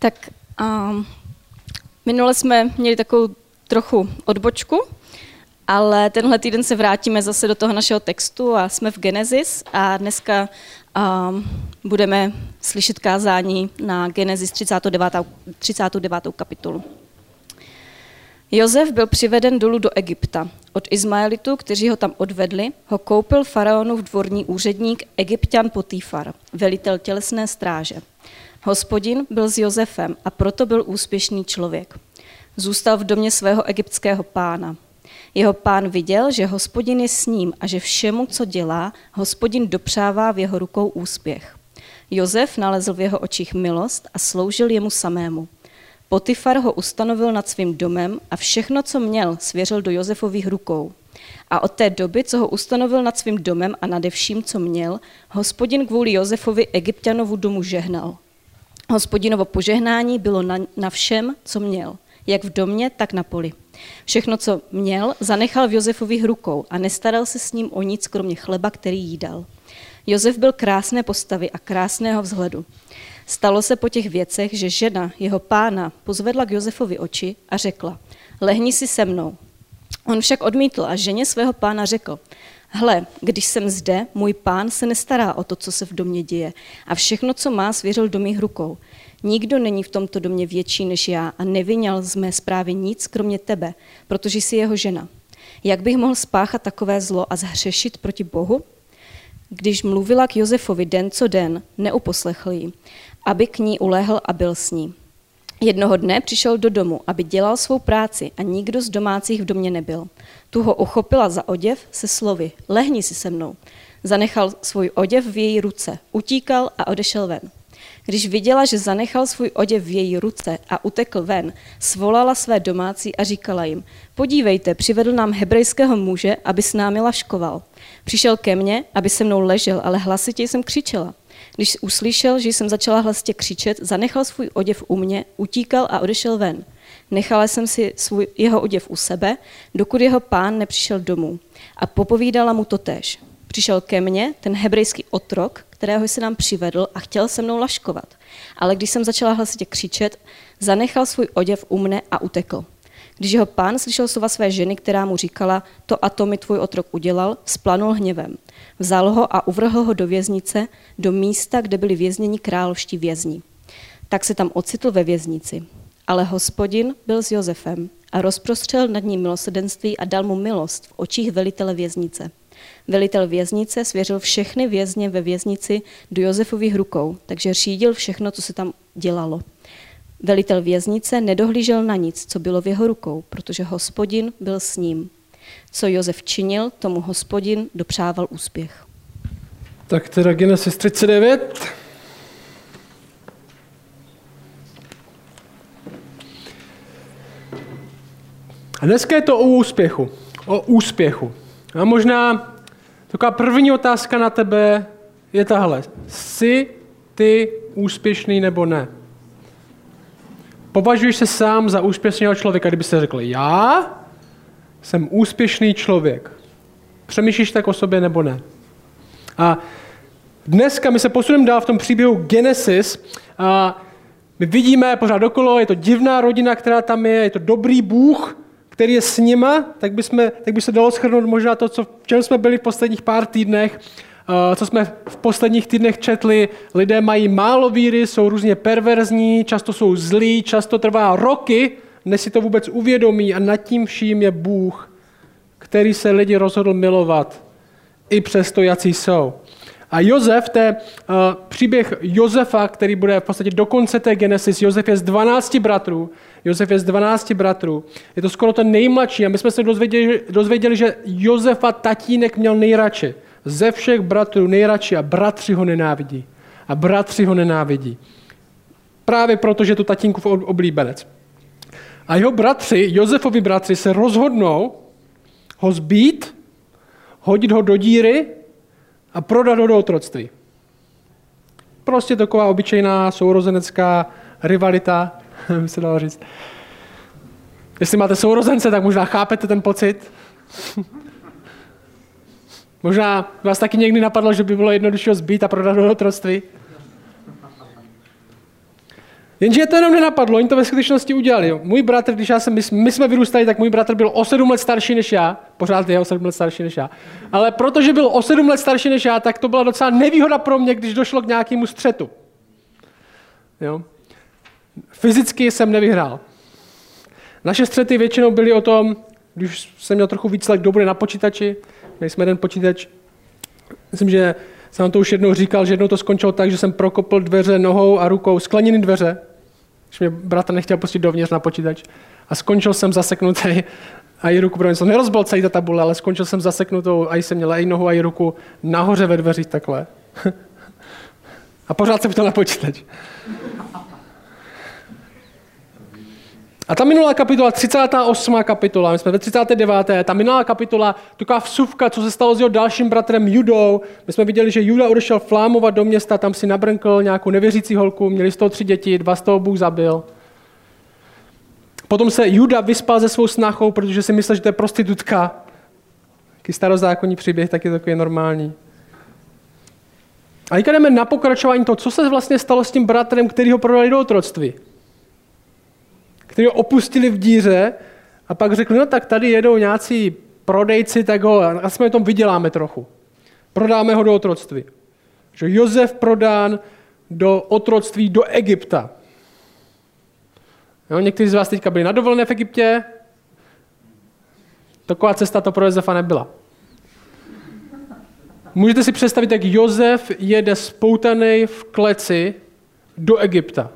Tak um, minule jsme měli takovou trochu odbočku, ale tenhle týden se vrátíme zase do toho našeho textu a jsme v Genesis a dneska um, budeme slyšet kázání na Genesis 39. 39. kapitolu. Jozef byl přiveden dolů do Egypta. Od Izmaelitů, kteří ho tam odvedli, ho koupil faraonův dvorní úředník Egyptian Potýfar, velitel tělesné stráže. Hospodin byl s Jozefem a proto byl úspěšný člověk. Zůstal v domě svého egyptského pána. Jeho pán viděl, že hospodin je s ním a že všemu, co dělá, hospodin dopřává v jeho rukou úspěch. Jozef nalezl v jeho očích milost a sloužil jemu samému. Potifar ho ustanovil nad svým domem a všechno, co měl, svěřil do Jozefových rukou. A od té doby, co ho ustanovil nad svým domem a nade vším, co měl, hospodin kvůli Josefovi Egyptianovu domu žehnal. Hospodinovo požehnání bylo na, na všem, co měl, jak v domě, tak na poli. Všechno, co měl, zanechal v Josefových rukou a nestaral se s ním o nic, kromě chleba, který jídal. Josef byl krásné postavy a krásného vzhledu. Stalo se po těch věcech, že žena, jeho pána, pozvedla k Josefovi oči a řekla, lehni si se mnou. On však odmítl a ženě svého pána řekl, hle, když jsem zde, můj pán se nestará o to, co se v domě děje a všechno, co má, svěřil do mých rukou. Nikdo není v tomto domě větší než já a nevyněl z mé zprávy nic, kromě tebe, protože jsi jeho žena. Jak bych mohl spáchat takové zlo a zhřešit proti Bohu? Když mluvila k Josefovi den co den, neuposlechl jí, aby k ní ulehl a byl s ní. Jednoho dne přišel do domu, aby dělal svou práci a nikdo z domácích v domě nebyl. Tu ho uchopila za oděv se slovy, lehni si se mnou. Zanechal svůj oděv v její ruce, utíkal a odešel ven. Když viděla, že zanechal svůj oděv v její ruce a utekl ven, svolala své domácí a říkala jim, podívejte, přivedl nám hebrejského muže, aby s námi laškoval. Přišel ke mně, aby se mnou ležel, ale hlasitě jsem křičela. Když uslyšel, že jsem začala hlasitě křičet, zanechal svůj oděv u mě, utíkal a odešel ven. Nechala jsem si svůj, jeho oděv u sebe, dokud jeho pán nepřišel domů. A popovídala mu to též. Přišel ke mně ten hebrejský otrok, kterého se nám přivedl a chtěl se mnou laškovat. Ale když jsem začala hlasitě křičet, zanechal svůj oděv u mne a utekl. Když jeho pán slyšel slova své ženy, která mu říkala, to a to mi tvůj otrok udělal, splanul hněvem. Vzal ho a uvrhl ho do věznice, do místa, kde byli vězněni královští vězni. Tak se tam ocitl ve věznici. Ale hospodin byl s Josefem a rozprostřel nad ním milosedenství a dal mu milost v očích velitele věznice. Velitel věznice svěřil všechny vězně ve věznici do Josefových rukou, takže řídil všechno, co se tam dělalo. Velitel věznice nedohlížel na nic, co bylo v jeho rukou, protože hospodin byl s ním. Co Josef činil, tomu hospodin dopřával úspěch. Tak teda Genesis 39. A dneska je to o úspěchu. O úspěchu. A možná taková první otázka na tebe je tahle. Jsi ty úspěšný nebo ne? Považuješ se sám za úspěšného člověka, kdyby se řekl, já jsem úspěšný člověk. Přemýšlíš tak o sobě nebo ne? A dneska my se posuneme dál v tom příběhu Genesis a my vidíme pořád dokolo, je to divná rodina, která tam je, je to dobrý Bůh, který je s nima, tak by, jsme, tak by se dalo schrnout možná to, co, v čem jsme byli v posledních pár týdnech, co jsme v posledních týdnech četli. Lidé mají málo víry, jsou různě perverzní, často jsou zlí, často trvá roky, než si to vůbec uvědomí a nad tím vším je Bůh, který se lidi rozhodl milovat i přesto, jací jsou. A Jozef, to je uh, příběh Josefa, který bude v podstatě do konce té Genesis. Jozef je z 12 bratrů. Josef je z 12 bratrů. Je to skoro ten nejmladší. A my jsme se dozvěděli, dozvěděli, že Josefa tatínek měl nejradši. Ze všech bratrů nejradši a bratři ho nenávidí. A bratři ho nenávidí. Právě proto, že je to tatínkův oblíbenec. A jeho bratři, Josefovi bratři, se rozhodnou ho zbít, hodit ho do díry a prodat ho do otroctví. Prostě taková obyčejná sourozenecká rivalita, by se dalo říct. Jestli máte sourozence, tak možná chápete ten pocit. možná vás taky někdy napadlo, že by bylo jednodušší zbít a prodat do otroctví. Jenže to jenom nenapadlo, oni to ve skutečnosti udělali. Můj bratr, když já jsem, my, jsme vyrůstali, tak můj bratr byl o sedm let starší než já, pořád je o sedm let starší než já, ale protože byl o sedm let starší než já, tak to byla docela nevýhoda pro mě, když došlo k nějakému střetu. Jo? Fyzicky jsem nevyhrál. Naše střety většinou byly o tom, když jsem měl trochu víc kdo bude na počítači, měli jsme jeden počítač, myslím, že jsem vám to už jednou říkal, že jednou to skončilo tak, že jsem prokopl dveře nohou a rukou, skleniny dveře, když mě bratr nechtěl pustit dovnitř na počítač. A skončil jsem zaseknutý a i ruku, protože jsem nerozbil celý ta tabule, ale skončil jsem zaseknutou a jsem měl i nohu a i ruku nahoře ve dveřích takhle. a pořád jsem chtěl na počítač. A ta minulá kapitola, 38. kapitola, my jsme ve 39. Ta minulá kapitola, taková vsuvka, co se stalo s jeho dalším bratrem Judou. My jsme viděli, že Juda odešel flámovat do města, tam si nabrnkl nějakou nevěřící holku, měli z toho tři děti, dva z toho Bůh zabil. Potom se Juda vyspal se svou snachou, protože si myslel, že to je prostitutka. Taký starozákonní příběh, taky takový normální. A teď jdeme na pokračování toho, co se vlastně stalo s tím bratrem, který ho prodali do otroctví který ho opustili v díře a pak řekli, no tak tady jedou nějací prodejci, tak ho, a jsme tom vyděláme trochu. Prodáme ho do otroctví. Že Josef prodán do otroctví do Egypta. Jo, někteří z vás teďka byli na dovolené v Egyptě. Taková cesta to pro Josefa nebyla. Můžete si představit, jak Josef jede spoutaný v kleci do Egypta.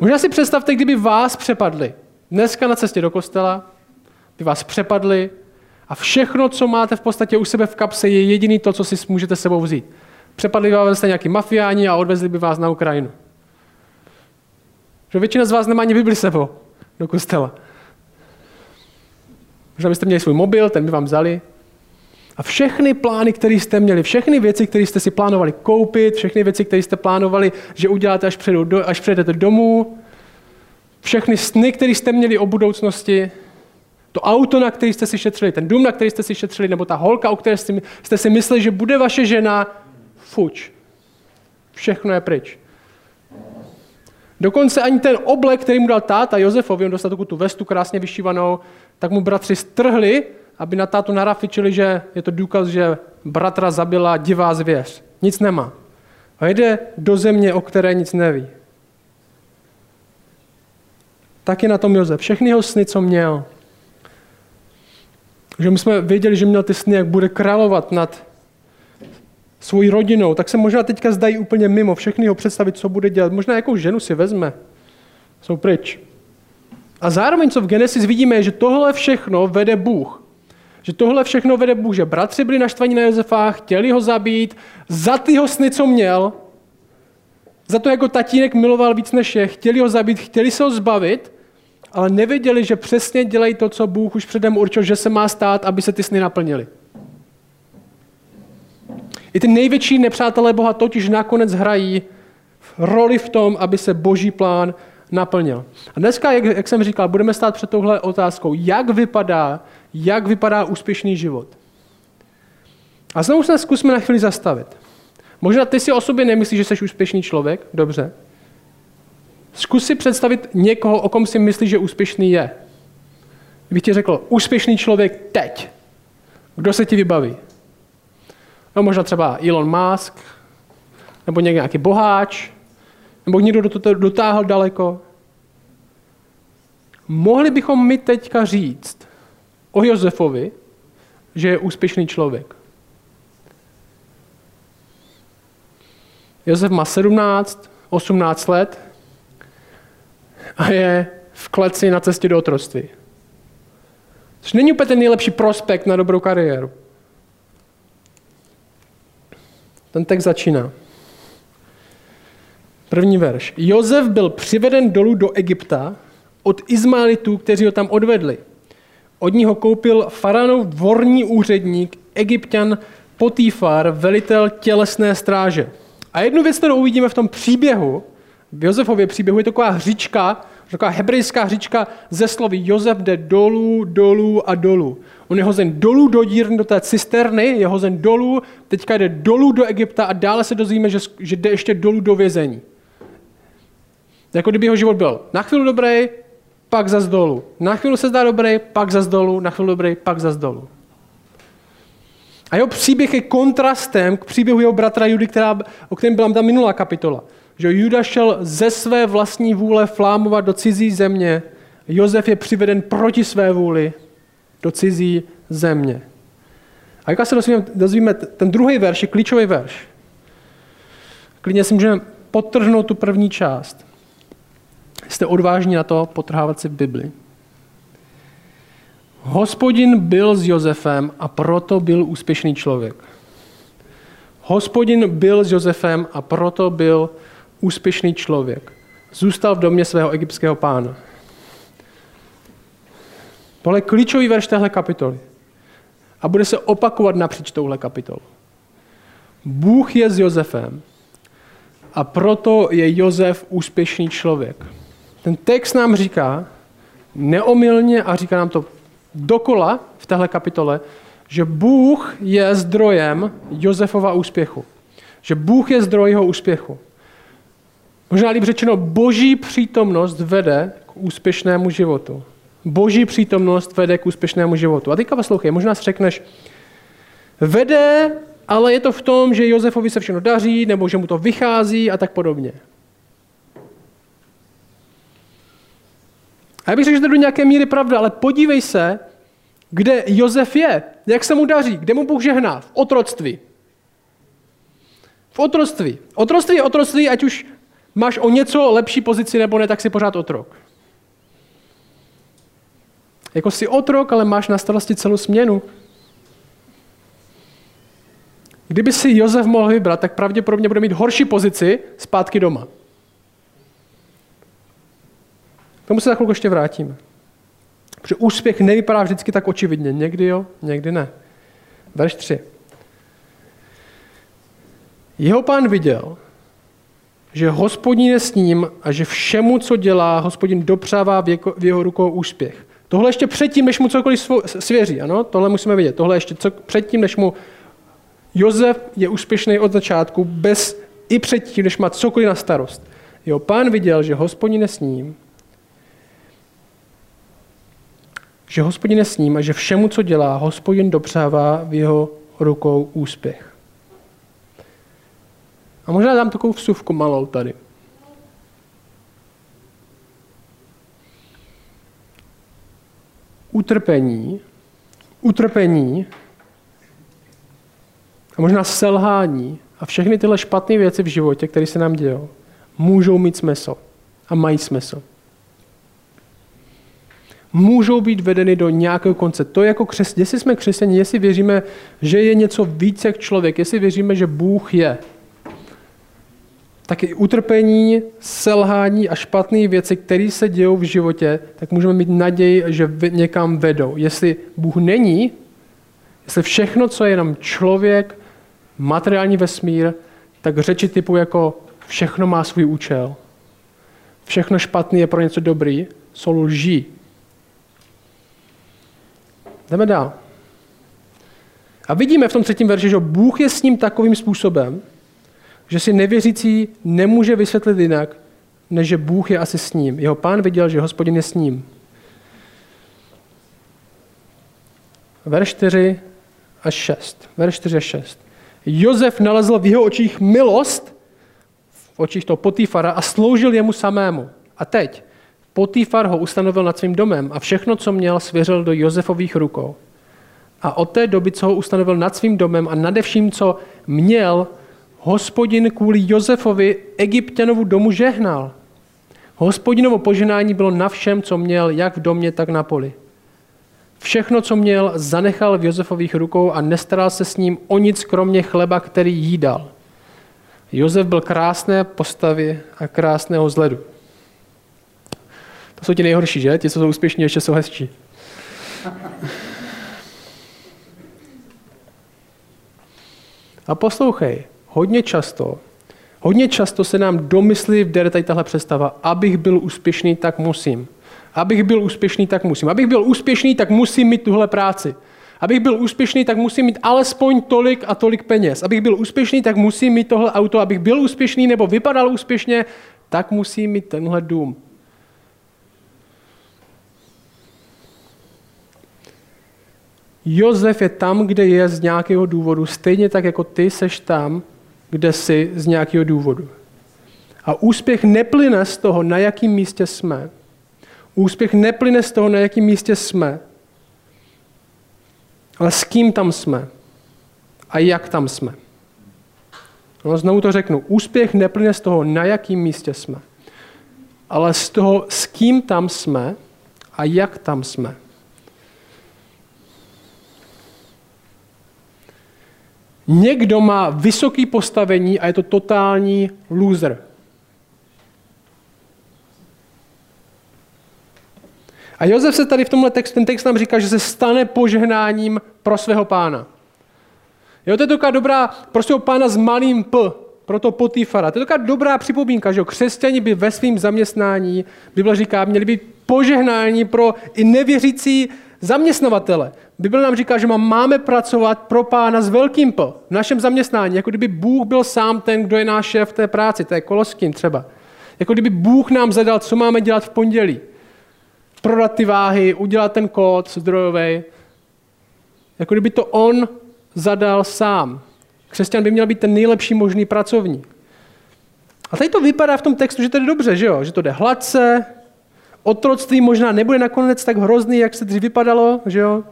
Možná si představte, kdyby vás přepadli. Dneska na cestě do kostela by vás přepadli a všechno, co máte v podstatě u sebe v kapse, je jediný to, co si můžete sebou vzít. Přepadli by vás nějaký mafiáni a odvezli by vás na Ukrajinu. Že většina z vás nemá ani Bibli sebou do kostela. Možná byste měli svůj mobil, ten by vám vzali. A všechny plány, které jste měli, všechny věci, které jste si plánovali koupit, všechny věci, které jste plánovali, že uděláte, až, přijedu, do, až přijedete domů, všechny sny, které jste měli o budoucnosti, to auto, na který jste si šetřili, ten dům, na který jste si šetřili, nebo ta holka, o které jste si mysleli, že bude vaše žena, fuč. Všechno je pryč. Dokonce ani ten oblek, který mu dal táta Josefovi, on dostal tu vestu krásně vyšívanou, tak mu bratři strhli aby na tátu narafičili, že je to důkaz, že bratra zabila divá zvěř. Nic nemá. A jde do země, o které nic neví. Tak je na tom Josef. Všechny jeho sny, co měl. Že my jsme věděli, že měl ty sny, jak bude královat nad svojí rodinou, tak se možná teďka zdají úplně mimo. Všechny ho představit, co bude dělat. Možná jakou ženu si vezme. Jsou pryč. A zároveň, co v Genesis vidíme, je, že tohle všechno vede Bůh. Že tohle všechno vede Bůh, že bratři byli naštvaní na Josefa, chtěli ho zabít, za ty sny, co měl, za to, jako tatínek miloval víc než je, chtěli ho zabít, chtěli se ho zbavit, ale nevěděli, že přesně dělají to, co Bůh už předem určil, že se má stát, aby se ty sny naplnily. I ty největší nepřátelé Boha totiž nakonec hrají roli v tom, aby se boží plán naplnil. A dneska, jak, jak jsem říkal, budeme stát před touhle otázkou, jak vypadá jak vypadá úspěšný život. A znovu se zkusme na chvíli zastavit. Možná ty si o sobě nemyslíš, že jsi úspěšný člověk, dobře. Zkus si představit někoho, o kom si myslíš, že úspěšný je. Kdybych ti řekl, úspěšný člověk teď. Kdo se ti vybaví? No možná třeba Elon Musk, nebo nějaký boháč, nebo někdo, kdo to dotáhl daleko. Mohli bychom my teďka říct, o Josefovi, že je úspěšný člověk. Josef má 17, 18 let a je v kleci na cestě do otroctví. Což není úplně ten nejlepší prospekt na dobrou kariéru. Ten text začíná. První verš. Josef byl přiveden dolů do Egypta od Izmaelitů, kteří ho tam odvedli. Od ní ho koupil faraonov dvorní úředník, egyptian Potýfar, velitel tělesné stráže. A jednu věc, kterou uvidíme v tom příběhu, v Josefově příběhu, je taková hříčka, Taková hebrejská hříčka ze slovy Josef jde dolů, dolů a dolů. On je hozen dolů do dírny, do té cisterny, je hozen dolů, teďka jde dolů do Egypta a dále se dozvíme, že, že jde ještě dolů do vězení. Jako kdyby jeho život byl na chvíli dobrý, pak za dolů. Na chvíli se zdá dobrý, pak za dolů, na chvíli dobrý, pak za dolů. A jeho příběh je kontrastem k příběhu jeho bratra Judy, která, o kterém byla ta minulá kapitola. Že Juda šel ze své vlastní vůle flámovat do cizí země. Josef je přiveden proti své vůli do cizí země. A jak se dozvíme, dozvíme ten druhý verš je klíčový verš. Klidně si můžeme potrhnout tu první část. Jste odvážní na to potrhávat si v Bibli. Hospodin byl s Josefem a proto byl úspěšný člověk. Hospodin byl s Josefem a proto byl úspěšný člověk. Zůstal v domě svého egyptského pána. Tohle je klíčový verš téhle kapitoly. A bude se opakovat napříč touhle kapitolu. Bůh je s Josefem a proto je Josef úspěšný člověk. Ten text nám říká neomylně a říká nám to dokola v téhle kapitole, že Bůh je zdrojem Josefova úspěchu. Že Bůh je zdroj jeho úspěchu. Možná líp řečeno, boží přítomnost vede k úspěšnému životu. Boží přítomnost vede k úspěšnému životu. A teďka poslouchej, možná si řekneš, vede, ale je to v tom, že Josefovi se všechno daří, nebo že mu to vychází a tak podobně. A já bych řekl, že to do nějaké míry pravda, ale podívej se, kde Josef je, jak se mu daří, kde mu Bůh žehná, v otroctví. V otroctví. Otroctví je otroctví, ať už máš o něco lepší pozici nebo ne, tak si pořád otrok. Jako jsi otrok, ale máš na starosti celou směnu. Kdyby si Josef mohl vybrat, tak pravděpodobně bude mít horší pozici zpátky doma. K tomu se za chvilku ještě vrátíme. Protože úspěch nevypadá vždycky tak očividně. Někdy jo, někdy ne. Verš 3. Jeho pán viděl, že hospodin je s ním a že všemu, co dělá, hospodin dopřává v jeho rukou úspěch. Tohle ještě předtím, než mu cokoliv svěří, ano? Tohle musíme vidět. Tohle ještě co, předtím, než mu Jozef je úspěšný od začátku, bez, i předtím, než má cokoliv na starost. Jeho pán viděl, že hospodin je s ním že hospodin je s ním a že všemu, co dělá, hospodin dopřává v jeho rukou úspěch. A možná dám takovou vsuvku malou tady. Utrpení, utrpení a možná selhání a všechny tyhle špatné věci v životě, které se nám dějí, můžou mít smysl a mají smysl můžou být vedeny do nějakého konce. To je jako křes, jestli jsme křesťani, jestli věříme, že je něco více jak člověk, jestli věříme, že Bůh je, tak i utrpení, selhání a špatné věci, které se dějou v životě, tak můžeme mít naději, že někam vedou. Jestli Bůh není, jestli všechno, co je jenom člověk, materiální vesmír, tak řeči typu jako všechno má svůj účel. Všechno špatné je pro něco dobrý, jsou lží. Jdeme dál. A vidíme v tom třetím verši, že Bůh je s ním takovým způsobem, že si nevěřící nemůže vysvětlit jinak, než že Bůh je asi s ním. Jeho pán viděl, že hospodin je s ním. Verš 4 až 6. Verš 4 až 6. Jozef nalezl v jeho očích milost, v očích toho Potýfara a sloužil jemu samému. A teď, Potýfar ho ustanovil nad svým domem a všechno, co měl, svěřil do Josefových rukou. A od té doby, co ho ustanovil nad svým domem a nade vším, co měl, hospodin kvůli Josefovi Egyptěnovu domu žehnal. Hospodinovo poženání bylo na všem, co měl, jak v domě, tak na poli. Všechno, co měl, zanechal v Josefových rukou a nestaral se s ním o nic, kromě chleba, který jídal. Josef byl krásné postavy a krásného vzhledu. To jsou ti nejhorší, že? Ti, co jsou úspěšní, ještě jsou hezčí. A poslouchej, hodně často Hodně často se nám do mysli vdere tady tahle představa, abych byl úspěšný, tak musím. Abych byl úspěšný, tak musím. Abych byl úspěšný, tak musím mít tuhle práci. Abych byl úspěšný, tak musím mít alespoň tolik a tolik peněz. Abych byl úspěšný, tak musím mít tohle auto. Abych byl úspěšný nebo vypadal úspěšně, tak musím mít tenhle dům. Jozef je tam, kde je z nějakého důvodu, stejně tak jako ty seš tam, kde jsi z nějakého důvodu. A úspěch neplyne z toho, na jakém místě jsme. Úspěch neplyne z toho, na jakém místě jsme, ale s kým tam jsme a jak tam jsme. No, znovu to řeknu. Úspěch neplyne z toho, na jakém místě jsme, ale z toho, s kým tam jsme a jak tam jsme. Někdo má vysoké postavení a je to totální loser. A Josef se tady v tomhle textu, ten text nám říká, že se stane požehnáním pro svého pána. Jo, to je taková dobrá, pro svého pána s malým p, pro to Potifara. To je taková dobrá připomínka, že křesťani by ve svém zaměstnání, Bible říká, měli být požehnání pro i nevěřící zaměstnavatele. Bible nám říká, že máme pracovat pro pána s velkým P v našem zaměstnání, jako kdyby Bůh byl sám ten, kdo je náš šéf v té práci, to je Koloským třeba. Jako kdyby Bůh nám zadal, co máme dělat v pondělí. Prodat ty váhy, udělat ten kód zdrojový. Jako kdyby to on zadal sám. Křesťan by měl být ten nejlepší možný pracovník. A tady to vypadá v tom textu, že to jde dobře, že jo? Že to jde hladce, otroctví možná nebude nakonec tak hrozný, jak se dřív vypadalo, že jo?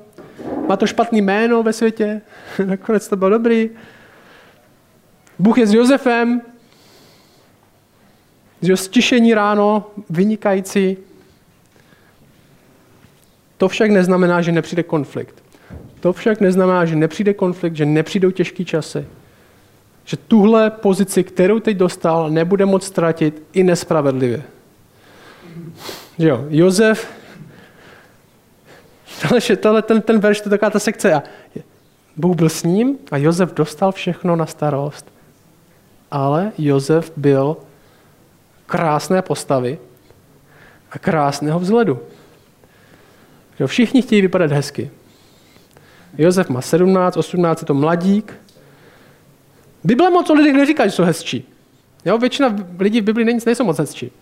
Má to špatný jméno ve světě, nakonec to bylo dobrý. Bůh je s Josefem, jeho stišení ráno, vynikající. To však neznamená, že nepřijde konflikt. To však neznamená, že nepřijde konflikt, že nepřijdou těžké časy. Že tuhle pozici, kterou teď dostal, nebude moc ztratit i nespravedlivě. Jo, Josef, tohle, ten, ten verš, to je taková ta sekce. A Bůh byl s ním a Josef dostal všechno na starost. Ale Josef byl krásné postavy a krásného vzhledu. Že všichni chtějí vypadat hezky. Josef má 17, 18, je to mladík. Bible moc o lidech neříká, že jsou hezčí. Jo, většina lidí v Bibli nejsou moc hezčí.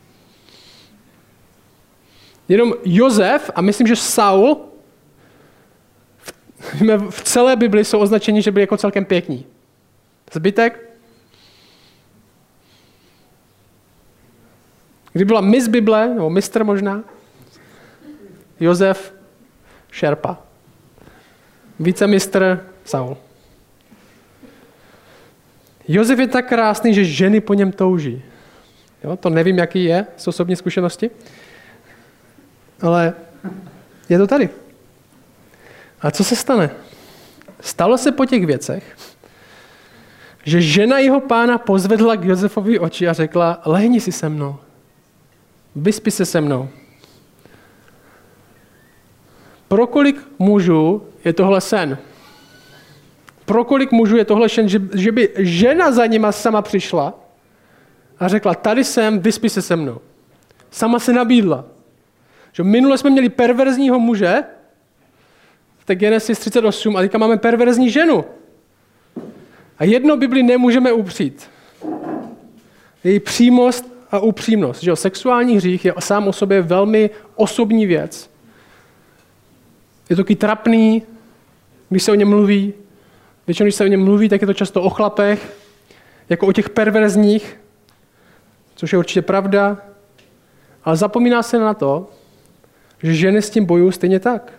Jenom Jozef a myslím, že Saul v celé Bibli jsou označeni, že byli jako celkem pěkní. Zbytek? Kdy byla Miss Bible, nebo mistr možná, Jozef Šerpa. Vícemistr Saul. Jozef je tak krásný, že ženy po něm touží. Jo, to nevím, jaký je z osobní zkušenosti, ale je to tady. A co se stane? Stalo se po těch věcech, že žena jeho pána pozvedla k Josefovi oči a řekla, lehni si se mnou, vyspi se se mnou. Pro kolik mužů je tohle sen? Pro kolik mužů je tohle sen, že, že by žena za nima sama přišla a řekla, tady jsem, vyspi se se mnou. Sama se nabídla. Že minule jsme měli perverzního muže, v Genesis 38, a teďka máme perverzní ženu. A jedno Bibli nemůžeme upřít. Její přímost a upřímnost. Že Sexuální hřích je sám o sobě velmi osobní věc. Je to taky trapný, když se o něm mluví. Většinou, když se o něm mluví, tak je to často o chlapech, jako o těch perverzních, což je určitě pravda. Ale zapomíná se na to, že ženy s tím bojují stejně tak.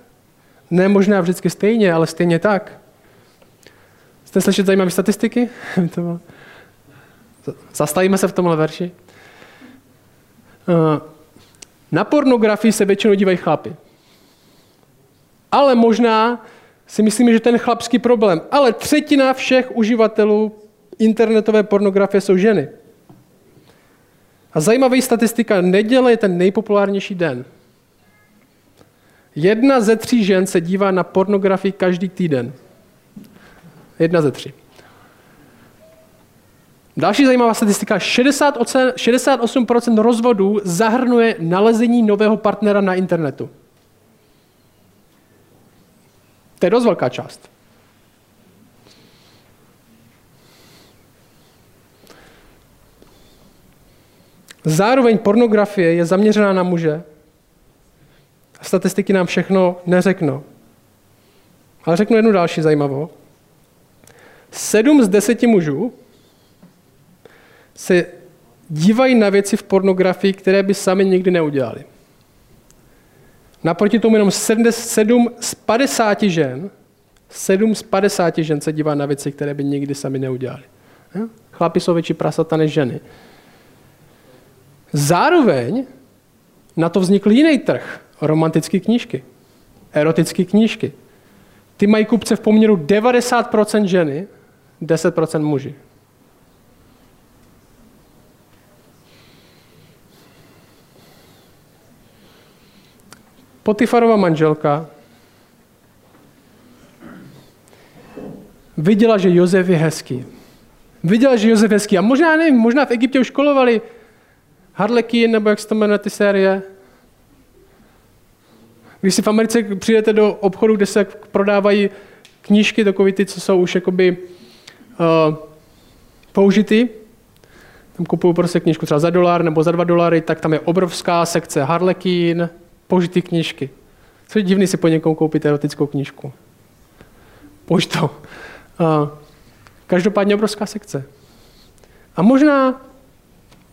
Ne možná vždycky stejně, ale stejně tak. Jste slyšet zajímavé statistiky? Zastavíme se v tomhle verši. Eh, na pornografii se většinou dívají chlapy. Ale možná si myslíme, že ten chlapský problém. Ale třetina všech uživatelů internetové pornografie jsou ženy. A zajímavá statistika, neděle je ten nejpopulárnější den. Jedna ze tří žen se dívá na pornografii každý týden. Jedna ze tří. Další zajímavá statistika, 68% rozvodů zahrnuje nalezení nového partnera na internetu. To je dost velká část. Zároveň pornografie je zaměřená na muže. Statistiky nám všechno neřeknou. Ale řeknu jednu další zajímavou. Sedm z deseti mužů se dívají na věci v pornografii, které by sami nikdy neudělali. Naproti tomu jenom 7 z 50 žen, 7 z 50 žen se dívá na věci, které by nikdy sami neudělali. Chlapi jsou větší prasata než ženy. Zároveň na to vznikl jiný trh. Romantické knížky, erotické knížky. Ty mají kupce v poměru 90% ženy, 10% muži. Potifarova manželka viděla, že Josef je hezký. Viděla, že Josef je hezký. A možná, nevím, možná v Egyptě už školovali Harlequin, nebo jak se to jmenuje ty série. Když si v Americe přijdete do obchodu, kde se prodávají knížky, takové ty, co jsou už jakoby uh, použity, tam kupuju prostě knížku třeba za dolar nebo za dva dolary, tak tam je obrovská sekce Harlequin, použitý knížky. Co je divný si po někom koupit erotickou knížku. Pojď to. Uh, každopádně obrovská sekce. A možná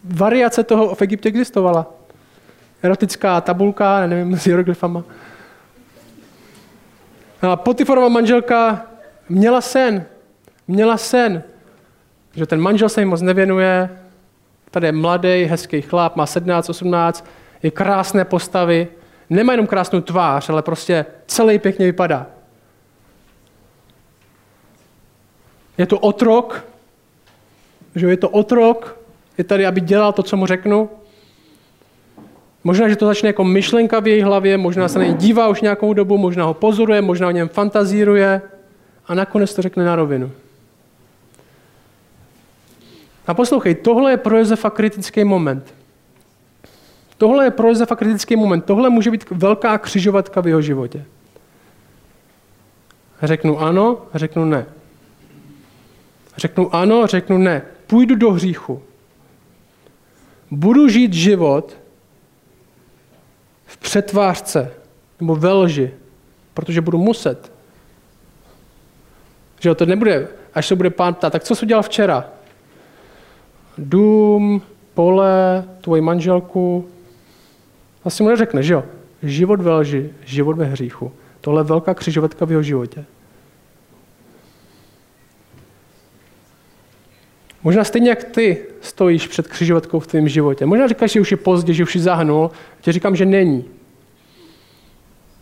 variace toho v Egyptě existovala. Erotická tabulka, nevím, s hieroglyfama. A Potiforova manželka měla sen. Měla sen, že ten manžel se jim moc nevěnuje, tady je mladý, hezký chlap, má 17, 18, je krásné postavy, nemá jenom krásnou tvář, ale prostě celý pěkně vypadá. Je to otrok, že je to otrok, je tady, aby dělal to, co mu řeknu. Možná, že to začne jako myšlenka v její hlavě, možná se na něj dívá už nějakou dobu, možná ho pozoruje, možná o něm fantazíruje a nakonec to řekne na rovinu. A poslouchej, tohle je pro Josefa kritický moment. Tohle je pro Josefa kritický moment. Tohle může být velká křižovatka v jeho životě. Řeknu ano, řeknu ne. Řeknu ano, řeknu ne. Půjdu do hříchu budu žít život v přetvářce nebo ve lži, protože budu muset. Že to nebude, až se bude pán ptát, tak co jsi udělal včera? Dům, pole, tvoji manželku. Asi mu neřekne, že jo? Život ve lži, život ve hříchu. Tohle je velká křižovatka v jeho životě. Možná stejně jak ty stojíš před křižovatkou v tvém životě. Možná říkáš, že už je pozdě, že už jsi zahnul. Tě říkám, že není.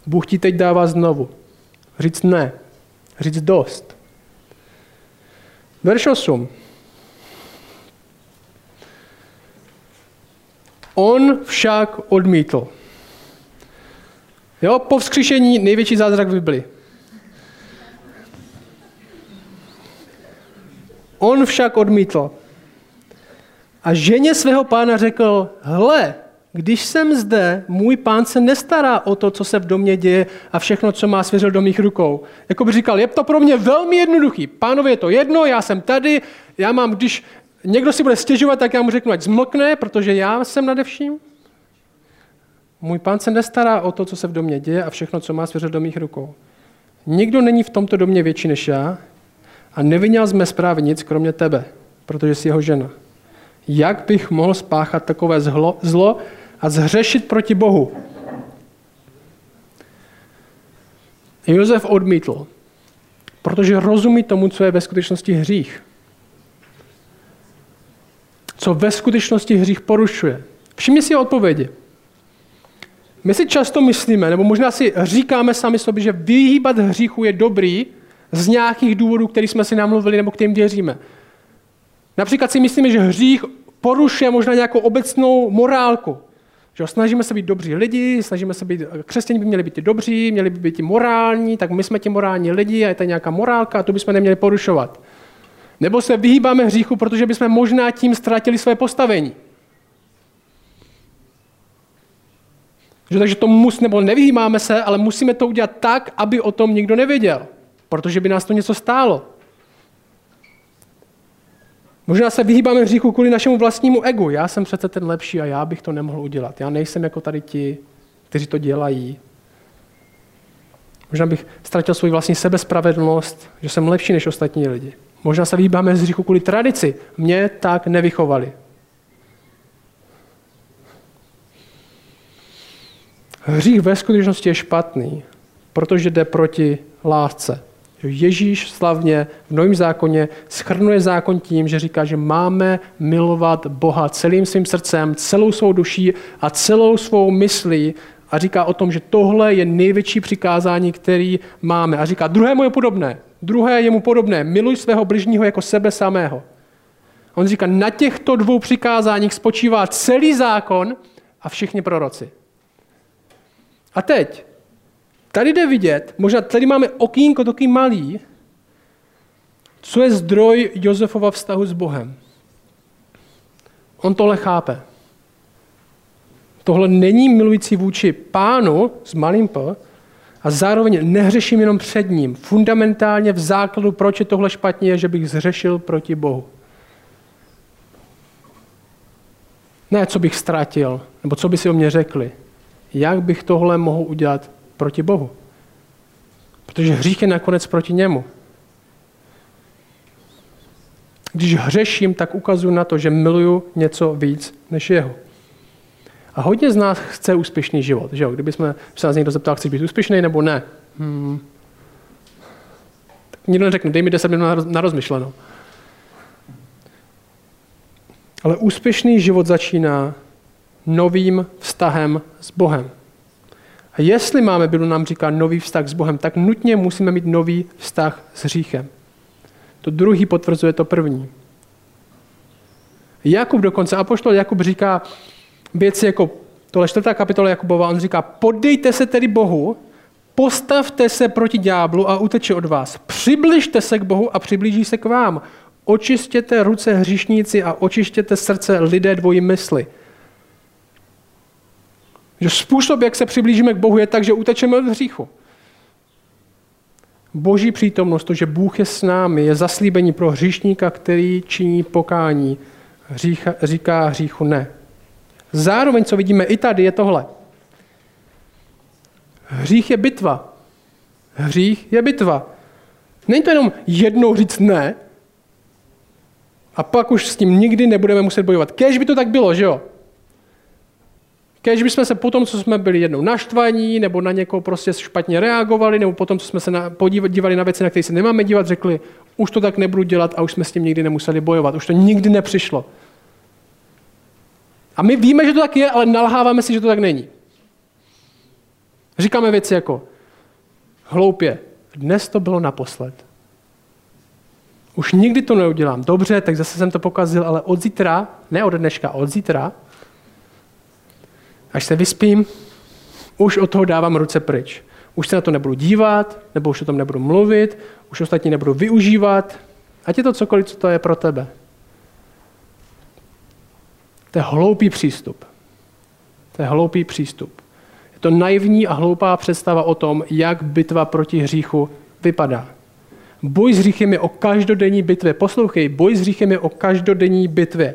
Bůh ti teď dává znovu. Říct ne. Říct dost. Verš 8. On však odmítl. Jo, po vzkříšení největší zázrak v Biblii. On však odmítl. A ženě svého pána řekl, hle, když jsem zde, můj pán se nestará o to, co se v domě děje a všechno, co má svěřil do mých rukou. Jako by říkal, je to pro mě velmi jednoduchý. Pánovi je to jedno, já jsem tady, já mám, když někdo si bude stěžovat, tak já mu řeknu, ať zmlkne, protože já jsem nade vším. Můj pán se nestará o to, co se v domě děje a všechno, co má svěřil do mých rukou. Nikdo není v tomto domě větší než já a neviněl z mé zprávy nic, kromě tebe, protože jsi jeho žena. Jak bych mohl spáchat takové zlo, zlo a zhřešit proti Bohu? Josef odmítl, protože rozumí tomu, co je ve skutečnosti hřích. Co ve skutečnosti hřích porušuje. Všimni si odpovědi. My si často myslíme, nebo možná si říkáme sami sobě, že vyhýbat hříchu je dobrý, z nějakých důvodů, který jsme si namluvili nebo kterým věříme. Například si myslíme, že hřích porušuje možná nějakou obecnou morálku. Že snažíme se být dobří lidi, snažíme se být, křesťané by měli být dobří, měli by být morální, tak my jsme ti morální lidi a je to nějaká morálka a to bychom neměli porušovat. Nebo se vyhýbáme hříchu, protože bychom možná tím ztratili své postavení. Že takže to mus, nebo nevyhýbáme se, ale musíme to udělat tak, aby o tom nikdo nevěděl. Protože by nás to něco stálo. Možná se vyhýbáme hříchu kvůli našemu vlastnímu egu. Já jsem přece ten lepší a já bych to nemohl udělat. Já nejsem jako tady ti, kteří to dělají. Možná bych ztratil svou vlastní sebespravedlnost, že jsem lepší než ostatní lidi. Možná se vyhýbáme hříchu kvůli tradici. Mě tak nevychovali. Hřích ve skutečnosti je špatný, protože jde proti lásce. Ježíš slavně v Novém zákoně schrnuje zákon tím, že říká, že máme milovat Boha celým svým srdcem, celou svou duší a celou svou myslí a říká o tom, že tohle je největší přikázání, který máme. A říká, druhé je podobné, druhé je mu podobné, miluj svého bližního jako sebe samého. On říká, na těchto dvou přikázáních spočívá celý zákon a všichni proroci. A teď, tady jde vidět, možná tady máme okýnko taky malý, co je zdroj Josefova vztahu s Bohem. On tohle chápe. Tohle není milující vůči pánu s malým p, a zároveň nehřeším jenom před ním. Fundamentálně v základu, proč je tohle špatně, je, že bych zřešil proti Bohu. Ne, co bych ztratil, nebo co by si o mě řekli jak bych tohle mohl udělat proti Bohu. Protože hřích je nakonec proti němu. Když hřeším, tak ukazuju na to, že miluju něco víc než jeho. A hodně z nás chce úspěšný život. Že jo? Kdyby jsme se nás někdo zeptal, chceš být úspěšný nebo ne? Hmm. Tak nikdo neřekne, dej mi 10 minut na rozmyšlenou. Ale úspěšný život začíná novým vztahem s Bohem. A jestli máme, Bible nám říká, nový vztah s Bohem, tak nutně musíme mít nový vztah s hříchem. To druhý potvrzuje to první. Jakub dokonce, apoštol Jakub říká věci jako, tohle čtvrtá kapitola Jakubova, on říká, podejte se tedy Bohu, postavte se proti ďáblu a uteče od vás. Přibližte se k Bohu a přiblíží se k vám. Očistěte ruce hříšníci a očištěte srdce lidé dvojí mysli. Že způsob, jak se přiblížíme k Bohu, je tak, že utečeme od hříchu. Boží přítomnost, to, že Bůh je s námi, je zaslíbení pro hříšníka, který činí pokání, hřícha, říká hříchu ne. Zároveň, co vidíme i tady, je tohle. Hřích je bitva. Hřích je bitva. Není to jenom jednou říct ne, a pak už s tím nikdy nebudeme muset bojovat. Kéž by to tak bylo, že jo? Kež bychom se potom, co jsme byli jednou naštvaní, nebo na někoho prostě špatně reagovali, nebo potom, co jsme se na, podívali na věci, na které se nemáme dívat, řekli, už to tak nebudu dělat a už jsme s tím nikdy nemuseli bojovat. Už to nikdy nepřišlo. A my víme, že to tak je, ale nalháváme si, že to tak není. Říkáme věci jako, hloupě, dnes to bylo naposled. Už nikdy to neudělám. Dobře, tak zase jsem to pokazil, ale od zítra, ne od dneška, od zítra Až se vyspím, už od toho dávám ruce pryč. Už se na to nebudu dívat, nebo už o tom nebudu mluvit, už ostatní nebudu využívat. Ať je to cokoliv, co to je pro tebe. To je hloupý přístup. To je hloupý přístup. Je to naivní a hloupá představa o tom, jak bitva proti hříchu vypadá. Boj s hříchem je o každodenní bitvě. Poslouchej, boj s hříchem je o každodenní bitvě.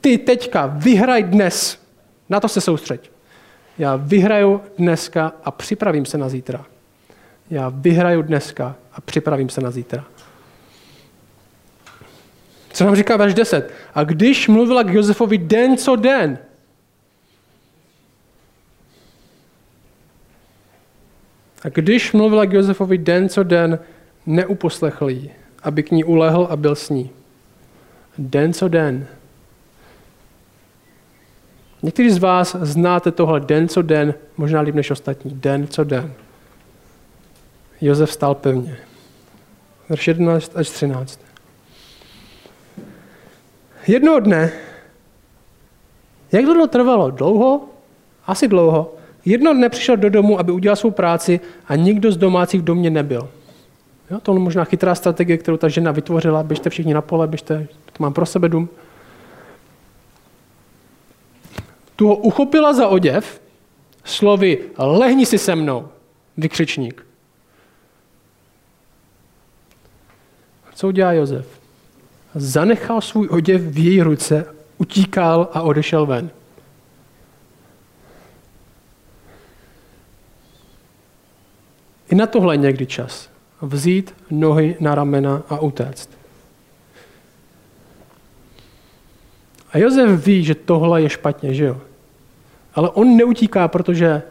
Ty teďka vyhraj dnes. Na to se soustřeď. Já vyhraju dneska a připravím se na zítra. Já vyhraju dneska a připravím se na zítra. Co nám říká verš 10? A když mluvila k Josefovi den co den, a když mluvila k Josefovi den co den, neuposlechl jí, aby k ní ulehl a byl s ní. Den co den. Někteří z vás znáte tohle den co den, možná líp než ostatní, den co den. Josef stál pevně. Verš 11 až 13. Jednoho dne, jak dlouho trvalo? Dlouho? Asi dlouho. Jednoho dne přišel do domu, aby udělal svou práci a nikdo z domácích v domě nebyl. Jo, to je možná chytrá strategie, kterou ta žena vytvořila, běžte všichni na pole, běžte, mám pro sebe dům. Tu ho uchopila za oděv, slovy lehni si se mnou, vykřičník. Co udělá Jozef? Zanechal svůj oděv v její ruce, utíkal a odešel ven. I na tohle někdy čas. Vzít nohy na ramena a utéct. A Jozef ví, že tohle je špatně, že jo? Ale on neutíká, protože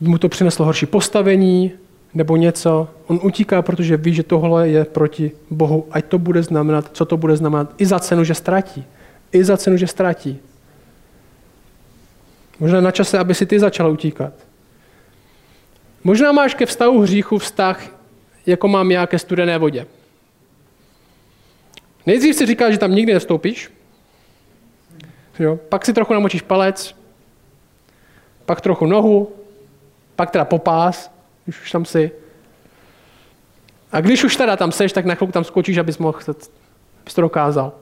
mu to přineslo horší postavení nebo něco. On utíká, protože ví, že tohle je proti Bohu. Ať to bude znamenat, co to bude znamenat, i za cenu, že ztratí. I za cenu, že ztratí. Možná na čase, aby si ty začal utíkat. Možná máš ke vztahu hříchu vztah, jako mám já ke studené vodě. Nejdřív si říkáš, že tam nikdy nevstoupíš, jo? pak si trochu namočíš palec, pak trochu nohu, pak teda popás, když už tam si. A když už teda tam seš, tak na chvilku tam skočíš, abys mohl, abys to dokázal.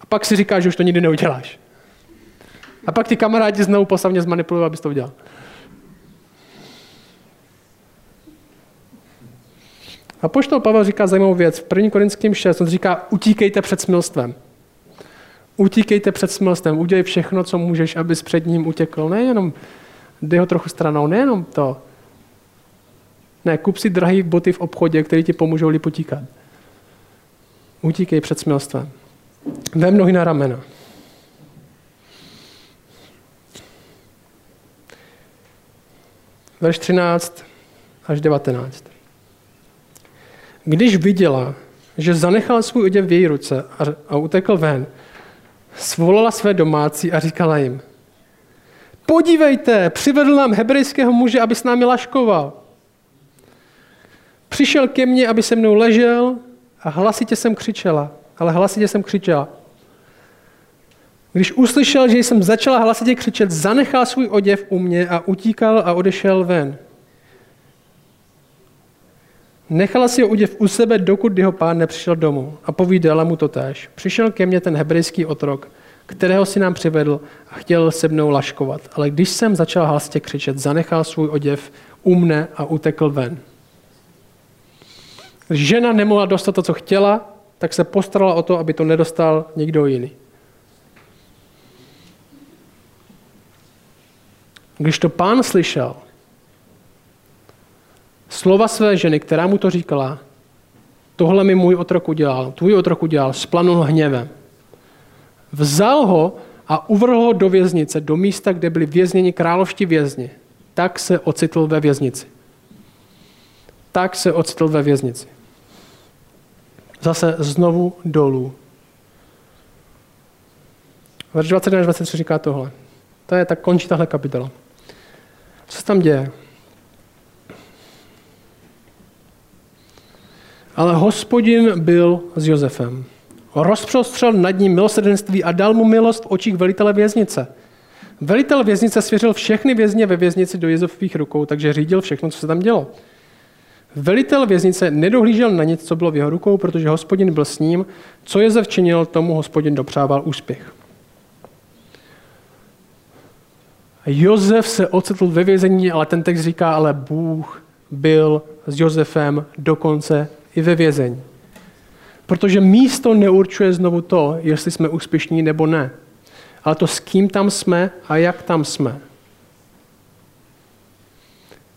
A pak si říkáš, že už to nikdy neuděláš. A pak ty kamarádi znovu posavně zmanipulují, abys to udělal. A poštol Pavel říká zajímavou věc. V 1. Korinským 6 on říká, utíkejte před smilstvem. Utíkejte před smilstvem, udělej všechno, co můžeš, abys před ním utěkl. Nejenom dej ho trochu stranou, nejenom to. Ne, kup si drahý boty v obchodě, které ti pomůžou líp utíkat. Utíkej před smilstvem. Vem nohy na ramena. Verš 13 až 19. Když viděla, že zanechal svůj oděv v její ruce a, a utekl ven, svolala své domácí a říkala jim, podívejte, přivedl nám hebrejského muže, aby s námi laškoval. Přišel ke mně, aby se mnou ležel a hlasitě jsem křičela. Ale hlasitě jsem křičela. Když uslyšel, že jsem začala hlasitě křičet, zanechal svůj oděv u mě a utíkal a odešel ven. Nechala si ho oděv u sebe, dokud jeho pán nepřišel domů a povídala mu to též. Přišel ke mně ten hebrejský otrok, kterého si nám přivedl a chtěl se mnou laškovat. Ale když jsem začal hlasitě křičet, zanechal svůj oděv u mne a utekl ven. Žena nemohla dostat to, co chtěla, tak se postarala o to, aby to nedostal někdo jiný. Když to pán slyšel, slova své ženy, která mu to říkala, tohle mi můj otrok udělal, tvůj otrok udělal, splanul hněvem. Vzal ho a uvrhl ho do věznice, do místa, kde byli vězněni královští vězni. Tak se ocitl ve věznici. Tak se ocitl ve věznici. Zase znovu dolů. Verš 21 až 23 říká tohle. To je, tak končí tahle kapitola. Co se tam děje? Ale hospodin byl s Josefem. Rozprostřel nad ním milosrdenství a dal mu milost v očích velitele věznice. Velitel věznice svěřil všechny vězně ve věznici do Josefových rukou, takže řídil všechno, co se tam dělo. Velitel věznice nedohlížel na nic, co bylo v jeho rukou, protože hospodin byl s ním. Co Josef činil, tomu hospodin dopřával úspěch. Josef se ocitl ve vězení, ale ten text říká, ale Bůh byl s Josefem dokonce i ve vězení. Protože místo neurčuje znovu to, jestli jsme úspěšní nebo ne, ale to, s kým tam jsme a jak tam jsme.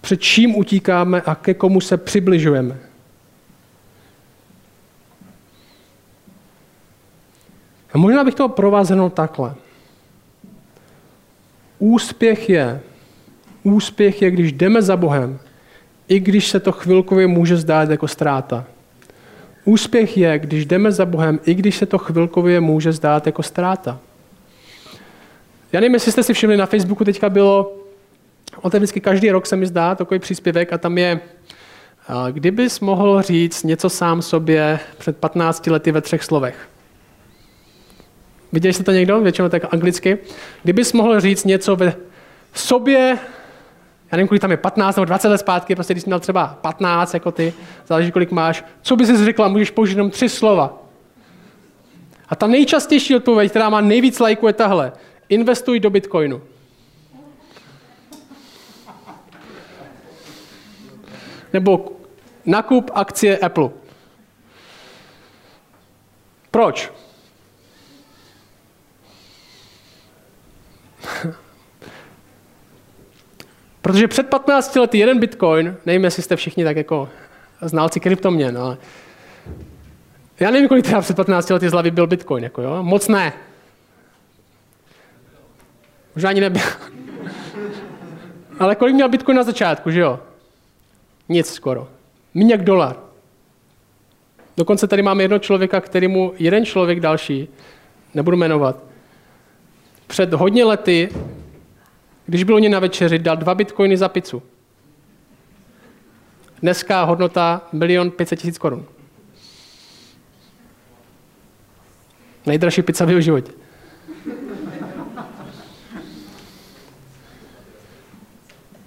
Před čím utíkáme a ke komu se přibližujeme. A možná bych to provázenul takhle. Úspěch je, úspěch je, když jdeme za Bohem, i když se to chvilkově může zdát jako ztráta. Úspěch je, když jdeme za Bohem, i když se to chvilkově může zdát jako ztráta. Já nevím, jestli jste si všimli, na Facebooku teďka bylo, on to vždycky každý rok se mi zdá, takový příspěvek a tam je, kdybys mohl říct něco sám sobě před 15 lety ve třech slovech. Viděli jste to někdo? Většinou tak anglicky. Kdybys mohl říct něco ve sobě já nevím, kolik tam je 15 nebo 20 let zpátky, prostě když jsi měl třeba 15, jako ty, záleží, kolik máš, co bys si řekla, můžeš použít jenom tři slova. A ta nejčastější odpověď, která má nejvíc lajků, je tahle. Investuj do Bitcoinu. Nebo nakup akcie Apple. Proč? Protože před 15 lety jeden bitcoin, nevím, jestli jste všichni tak jako znalci kryptoměn, ale já nevím, kolik teda před 15 lety z hlavy byl bitcoin, jako jo? moc ne. Možná ani nebyl. ale kolik měl bitcoin na začátku, že jo? Nic skoro. Méně jak dolar. Dokonce tady máme jednoho člověka, který mu jeden člověk další, nebudu jmenovat, před hodně lety, když bylo ně na večeři, dal dva bitcoiny za pizzu. Dneska hodnota milion 500 tisíc korun. Nejdražší pizza v jeho životě.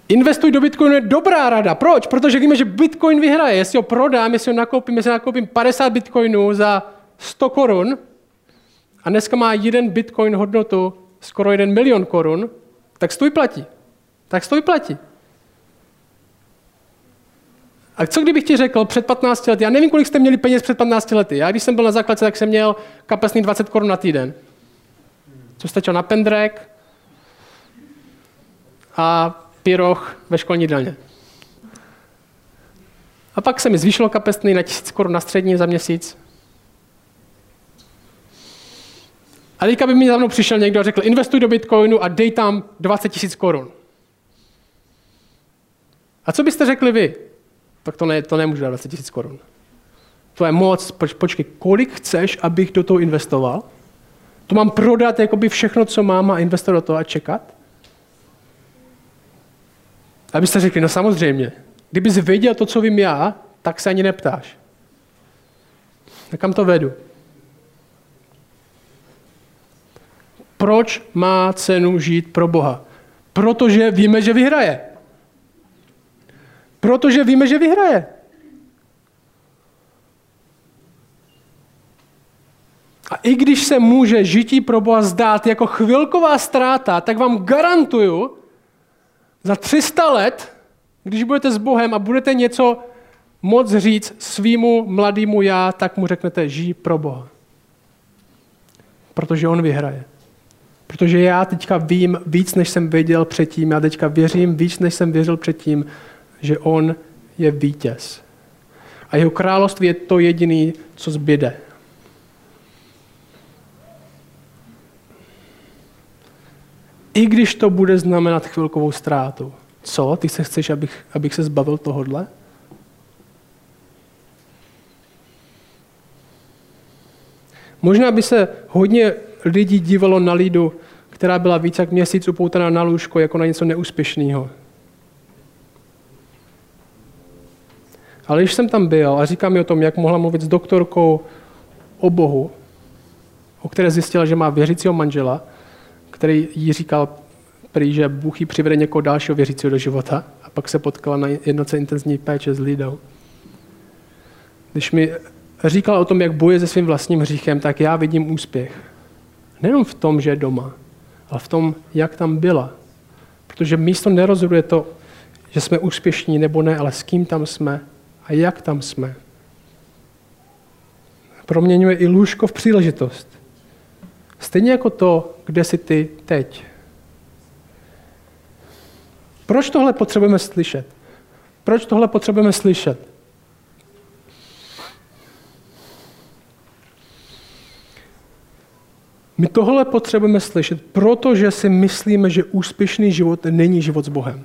Investuj do Bitcoinu je dobrá rada. Proč? Protože víme, že Bitcoin vyhraje. Jestli ho prodám, jestli ho nakoupím, jestli nakoupím 50 Bitcoinů za 100 korun a dneska má jeden Bitcoin hodnotu skoro 1 milion korun, tak stůj platí. Tak stůj platí. A co kdybych ti řekl před 15 lety, já nevím, kolik jste měli peněz před 15 lety. Já když jsem byl na základce, tak jsem měl kapesný 20 korun na týden. Co stačilo na pendrek a pyroch ve školní jídelně. A pak se mi zvýšilo kapesný na 1000 korun na střední za měsíc. A teďka by mi za mnou přišel někdo a řekl, investuj do Bitcoinu a dej tam 20 tisíc korun. A co byste řekli vy? Tak to, ne, to nemůžu dát 20 tisíc korun. To je moc, poč, počkej, kolik chceš, abych do toho investoval? To mám prodat jakoby všechno, co mám a investovat do toho a čekat? Abyste řekli, no samozřejmě, kdybys věděl to, co vím já, tak se ani neptáš. Tak kam to vedu? Proč má cenu žít pro Boha? Protože víme, že vyhraje. Protože víme, že vyhraje. A i když se může žití pro Boha zdát jako chvilková ztráta, tak vám garantuju, za 300 let, když budete s Bohem a budete něco moc říct svýmu mladému já, tak mu řeknete, žij pro Boha. Protože on vyhraje. Protože já teďka vím víc, než jsem věděl předtím. Já teďka věřím víc, než jsem věřil předtím, že on je vítěz. A jeho království je to jediné, co zbyde. I když to bude znamenat chvilkovou ztrátu. Co? Ty se chceš, abych, abych se zbavil tohodle? Možná by se hodně lidí dívalo na lidu, která byla více jak měsíc upoutaná na lůžko, jako na něco neúspěšného. Ale když jsem tam byl a říkám mi o tom, jak mohla mluvit s doktorkou o Bohu, o které zjistila, že má věřícího manžela, který jí říkal, prý, že Bůh jí přivede někoho dalšího věřícího do života a pak se potkala na jednoce intenzivní péče s lidou. Když mi říkal o tom, jak boje se svým vlastním hříchem, tak já vidím úspěch. Nejenom v tom, že je doma, ale v tom, jak tam byla. Protože místo nerozhoduje to, že jsme úspěšní nebo ne, ale s kým tam jsme a jak tam jsme. Proměňuje i lůžko v příležitost. Stejně jako to, kde jsi ty teď. Proč tohle potřebujeme slyšet? Proč tohle potřebujeme slyšet? My tohle potřebujeme slyšet, protože si myslíme, že úspěšný život není život s Bohem.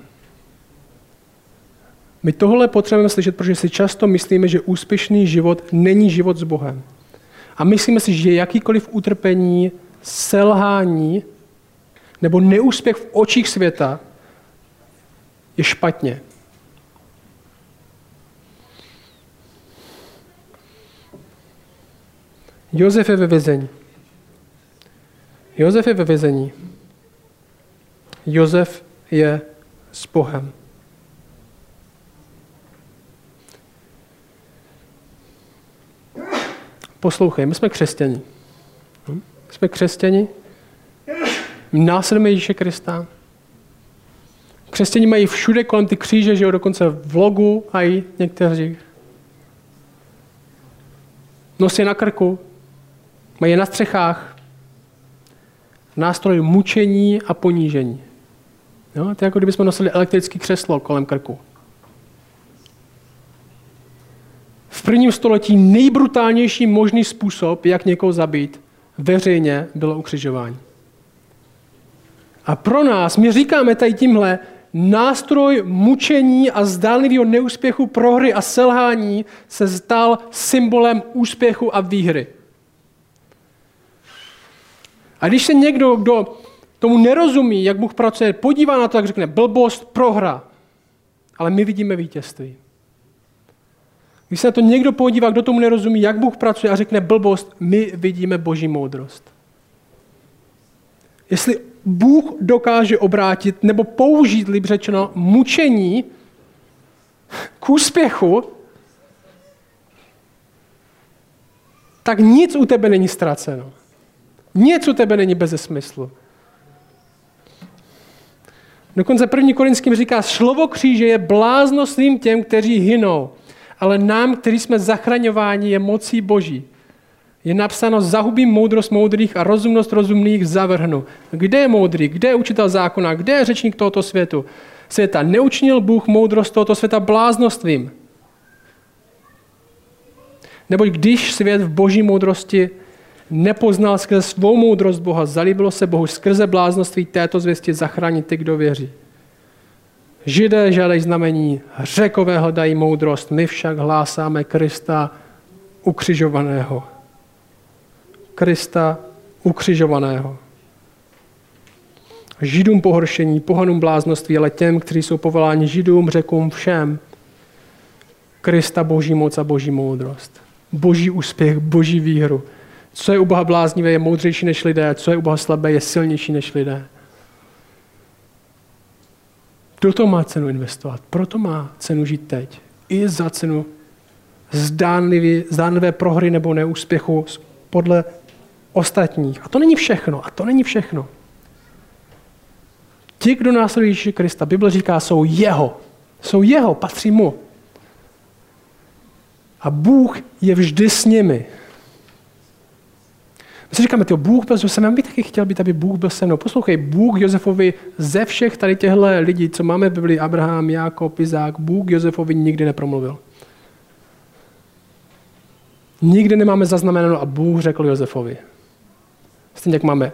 My tohle potřebujeme slyšet, protože si často myslíme, že úspěšný život není život s Bohem. A myslíme si, že jakýkoliv utrpení, selhání nebo neúspěch v očích světa je špatně. Josef je ve vězení. Josef je ve vězení. Josef je s Bohem. Poslouchej, my jsme křesťani. Hm? Jsme křesťani, následujeme Ježíše Krista. Křesťani mají všude kolem ty kříže, že jo, dokonce v logu a i někteří. Nosí na krku, mají je na střechách, Nástroj mučení a ponížení. Jo, to je jako kdybychom nosili elektrický křeslo kolem krku. V prvním století nejbrutálnější možný způsob, jak někoho zabít, veřejně bylo ukřižování. A pro nás, my říkáme tady tímhle, nástroj mučení a zdánlivého neúspěchu, prohry a selhání se stal symbolem úspěchu a výhry. A když se někdo, kdo tomu nerozumí, jak Bůh pracuje, podívá na to, tak řekne blbost, prohra. Ale my vidíme vítězství. Když se na to někdo podívá, kdo tomu nerozumí, jak Bůh pracuje a řekne blbost, my vidíme boží moudrost. Jestli Bůh dokáže obrátit nebo použít, líp řečeno, mučení k úspěchu, tak nic u tebe není ztraceno. Nic u tebe není bez smyslu. Dokonce první korinským říká, slovo kříže je bláznostvím těm, kteří hynou, ale nám, kteří jsme zachraňováni, je mocí boží. Je napsáno, zahubím moudrost moudrých a rozumnost rozumných zavrhnu. Kde je moudrý? Kde je učitel zákona? Kde je řečník tohoto světu? Světa. Neučinil Bůh moudrost tohoto světa bláznostvím. Neboť když svět v boží moudrosti nepoznal skrze svou moudrost Boha, zalíbilo se Bohu skrze bláznoství této zvěsti zachránit ty, kdo věří. Židé žádají znamení, řekové hledají moudrost, my však hlásáme Krista ukřižovaného. Krista ukřižovaného. Židům pohoršení, pohanům bláznoství, ale těm, kteří jsou povoláni Židům, řekům všem, Krista boží moc a boží moudrost. Boží úspěch, boží výhru. Co je u Boha bláznivé, je moudřejší než lidé, co je u Boha slabé, je silnější než lidé. Proto má cenu investovat, proto má cenu žít teď. I za cenu zdánlivé, zdánlivé prohry nebo neúspěchu podle ostatních. A to není všechno. A to není všechno. Ti, kdo následují Ježíše Krista, Bible říká, jsou jeho. Jsou jeho, patří mu. A Bůh je vždy s nimi. My si říkáme, Bůh byl se mnou, bych taky chtěl být, aby Bůh byl se mnou. Poslouchej, Bůh Josefovi ze všech tady těchto lidí, co máme v Biblii, Abraham, Jakob, Izák, Bůh Josefovi nikdy nepromluvil. Nikdy nemáme zaznamenáno a Bůh řekl Josefovi. Stejně jak máme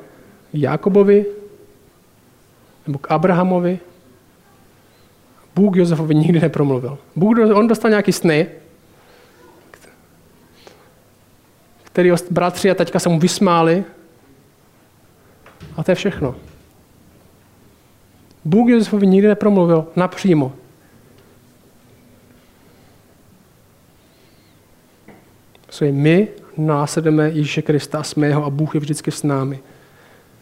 Jakobovi, nebo k Abrahamovi, Bůh Josefovi nikdy nepromluvil. Bůh, on dostal nějaký sny, který bratři a teďka se mu vysmáli. A to je všechno. Bůh Josefovi nikdy nepromluvil napřímo. So my následujeme Ježíše Krista, jsme jeho a Bůh je vždycky s námi.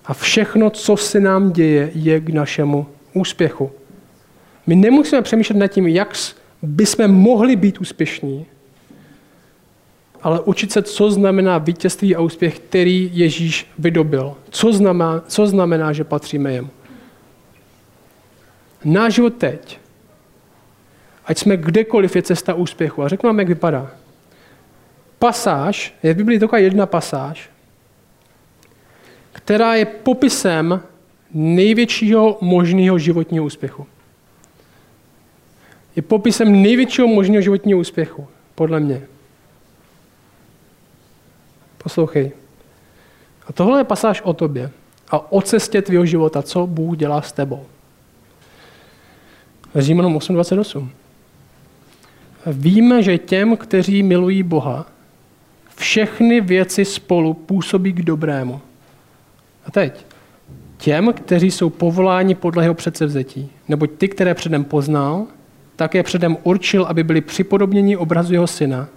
A všechno, co se nám děje, je k našemu úspěchu. My nemusíme přemýšlet nad tím, jak bychom mohli být úspěšní, ale učit se, co znamená vítězství a úspěch, který Ježíš vydobil. Co znamená, co znamená že patříme jemu. Náš život teď, ať jsme kdekoliv, je cesta úspěchu. A řeknu vám, jak vypadá. Pasáž, je v Biblii taková jedna pasáž, která je popisem největšího možného životního úspěchu. Je popisem největšího možného životního úspěchu, podle mě. Poslouchej. A tohle je pasáž o tobě a o cestě tvého života, co Bůh dělá s tebou. Římanům 8.28. Víme, že těm, kteří milují Boha, všechny věci spolu působí k dobrému. A teď. Těm, kteří jsou povoláni podle jeho předsevzetí, neboť ty, které předem poznal, také předem určil, aby byli připodobněni obrazu jeho syna,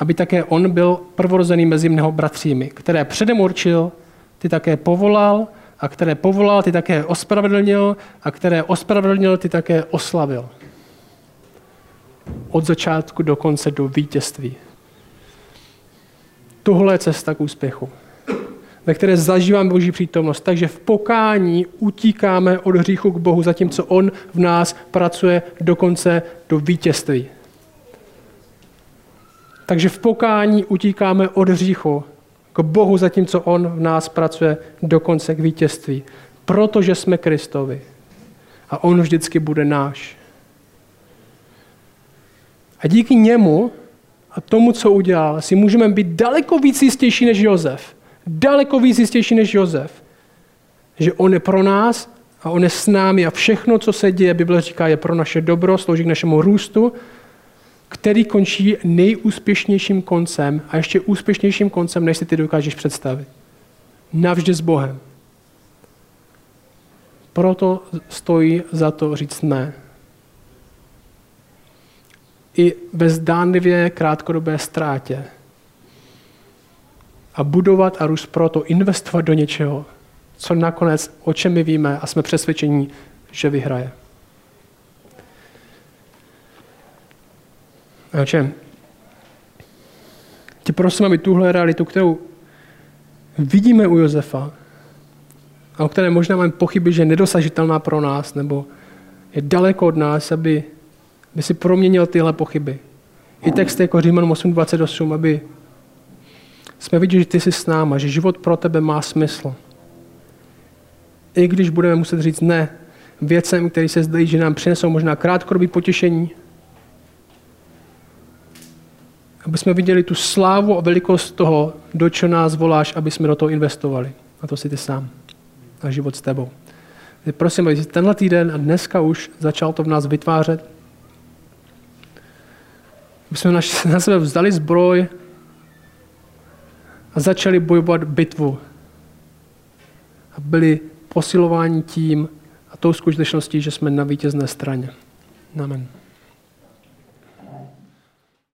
aby také on byl prvorozený mezi mnoho bratřími, které předem určil, ty také povolal, a které povolal, ty také ospravedlnil, a které ospravedlnil, ty také oslavil. Od začátku do konce do vítězství. tohle je cesta k úspěchu, ve které zažíváme Boží přítomnost. Takže v pokání utíkáme od hříchu k Bohu, zatímco On v nás pracuje dokonce do vítězství. Takže v pokání utíkáme od hříchu k Bohu, zatímco On v nás pracuje dokonce k vítězství. Protože jsme Kristovi. A On vždycky bude náš. A díky němu a tomu, co udělal, si můžeme být daleko víc jistější než Jozef. Daleko víc jistější než Jozef. Že on je pro nás a on je s námi a všechno, co se děje, Bible říká, je pro naše dobro, slouží k našemu růstu, který končí nejúspěšnějším koncem a ještě úspěšnějším koncem, než si ty dokážeš představit. Navždy s Bohem. Proto stojí za to říct ne i ve zdánlivě krátkodobé ztrátě. A budovat a růst proto, investovat do něčeho, co nakonec, o čem my víme a jsme přesvědčení, že vyhraje. A o čem? Tě prosím, aby tuhle realitu, kterou vidíme u Josefa, a o které možná máme pochyby, že je nedosažitelná pro nás, nebo je daleko od nás, aby by si proměnil tyhle pochyby. I text jako Říman 8.28, aby jsme viděli, že ty jsi s náma, že život pro tebe má smysl. I když budeme muset říct ne věcem, které se zdají, že nám přinesou možná krátkodobý potěšení, aby jsme viděli tu slávu a velikost toho, do čeho nás voláš, aby jsme do toho investovali. A to si ty sám. A život s tebou. Prosím, aby tenhle týden a dneska už začal to v nás vytvářet, aby jsme na sebe vzdali zbroj a začali bojovat bitvu. A byli posilováni tím a tou skutečností, že jsme na vítězné straně. Amen.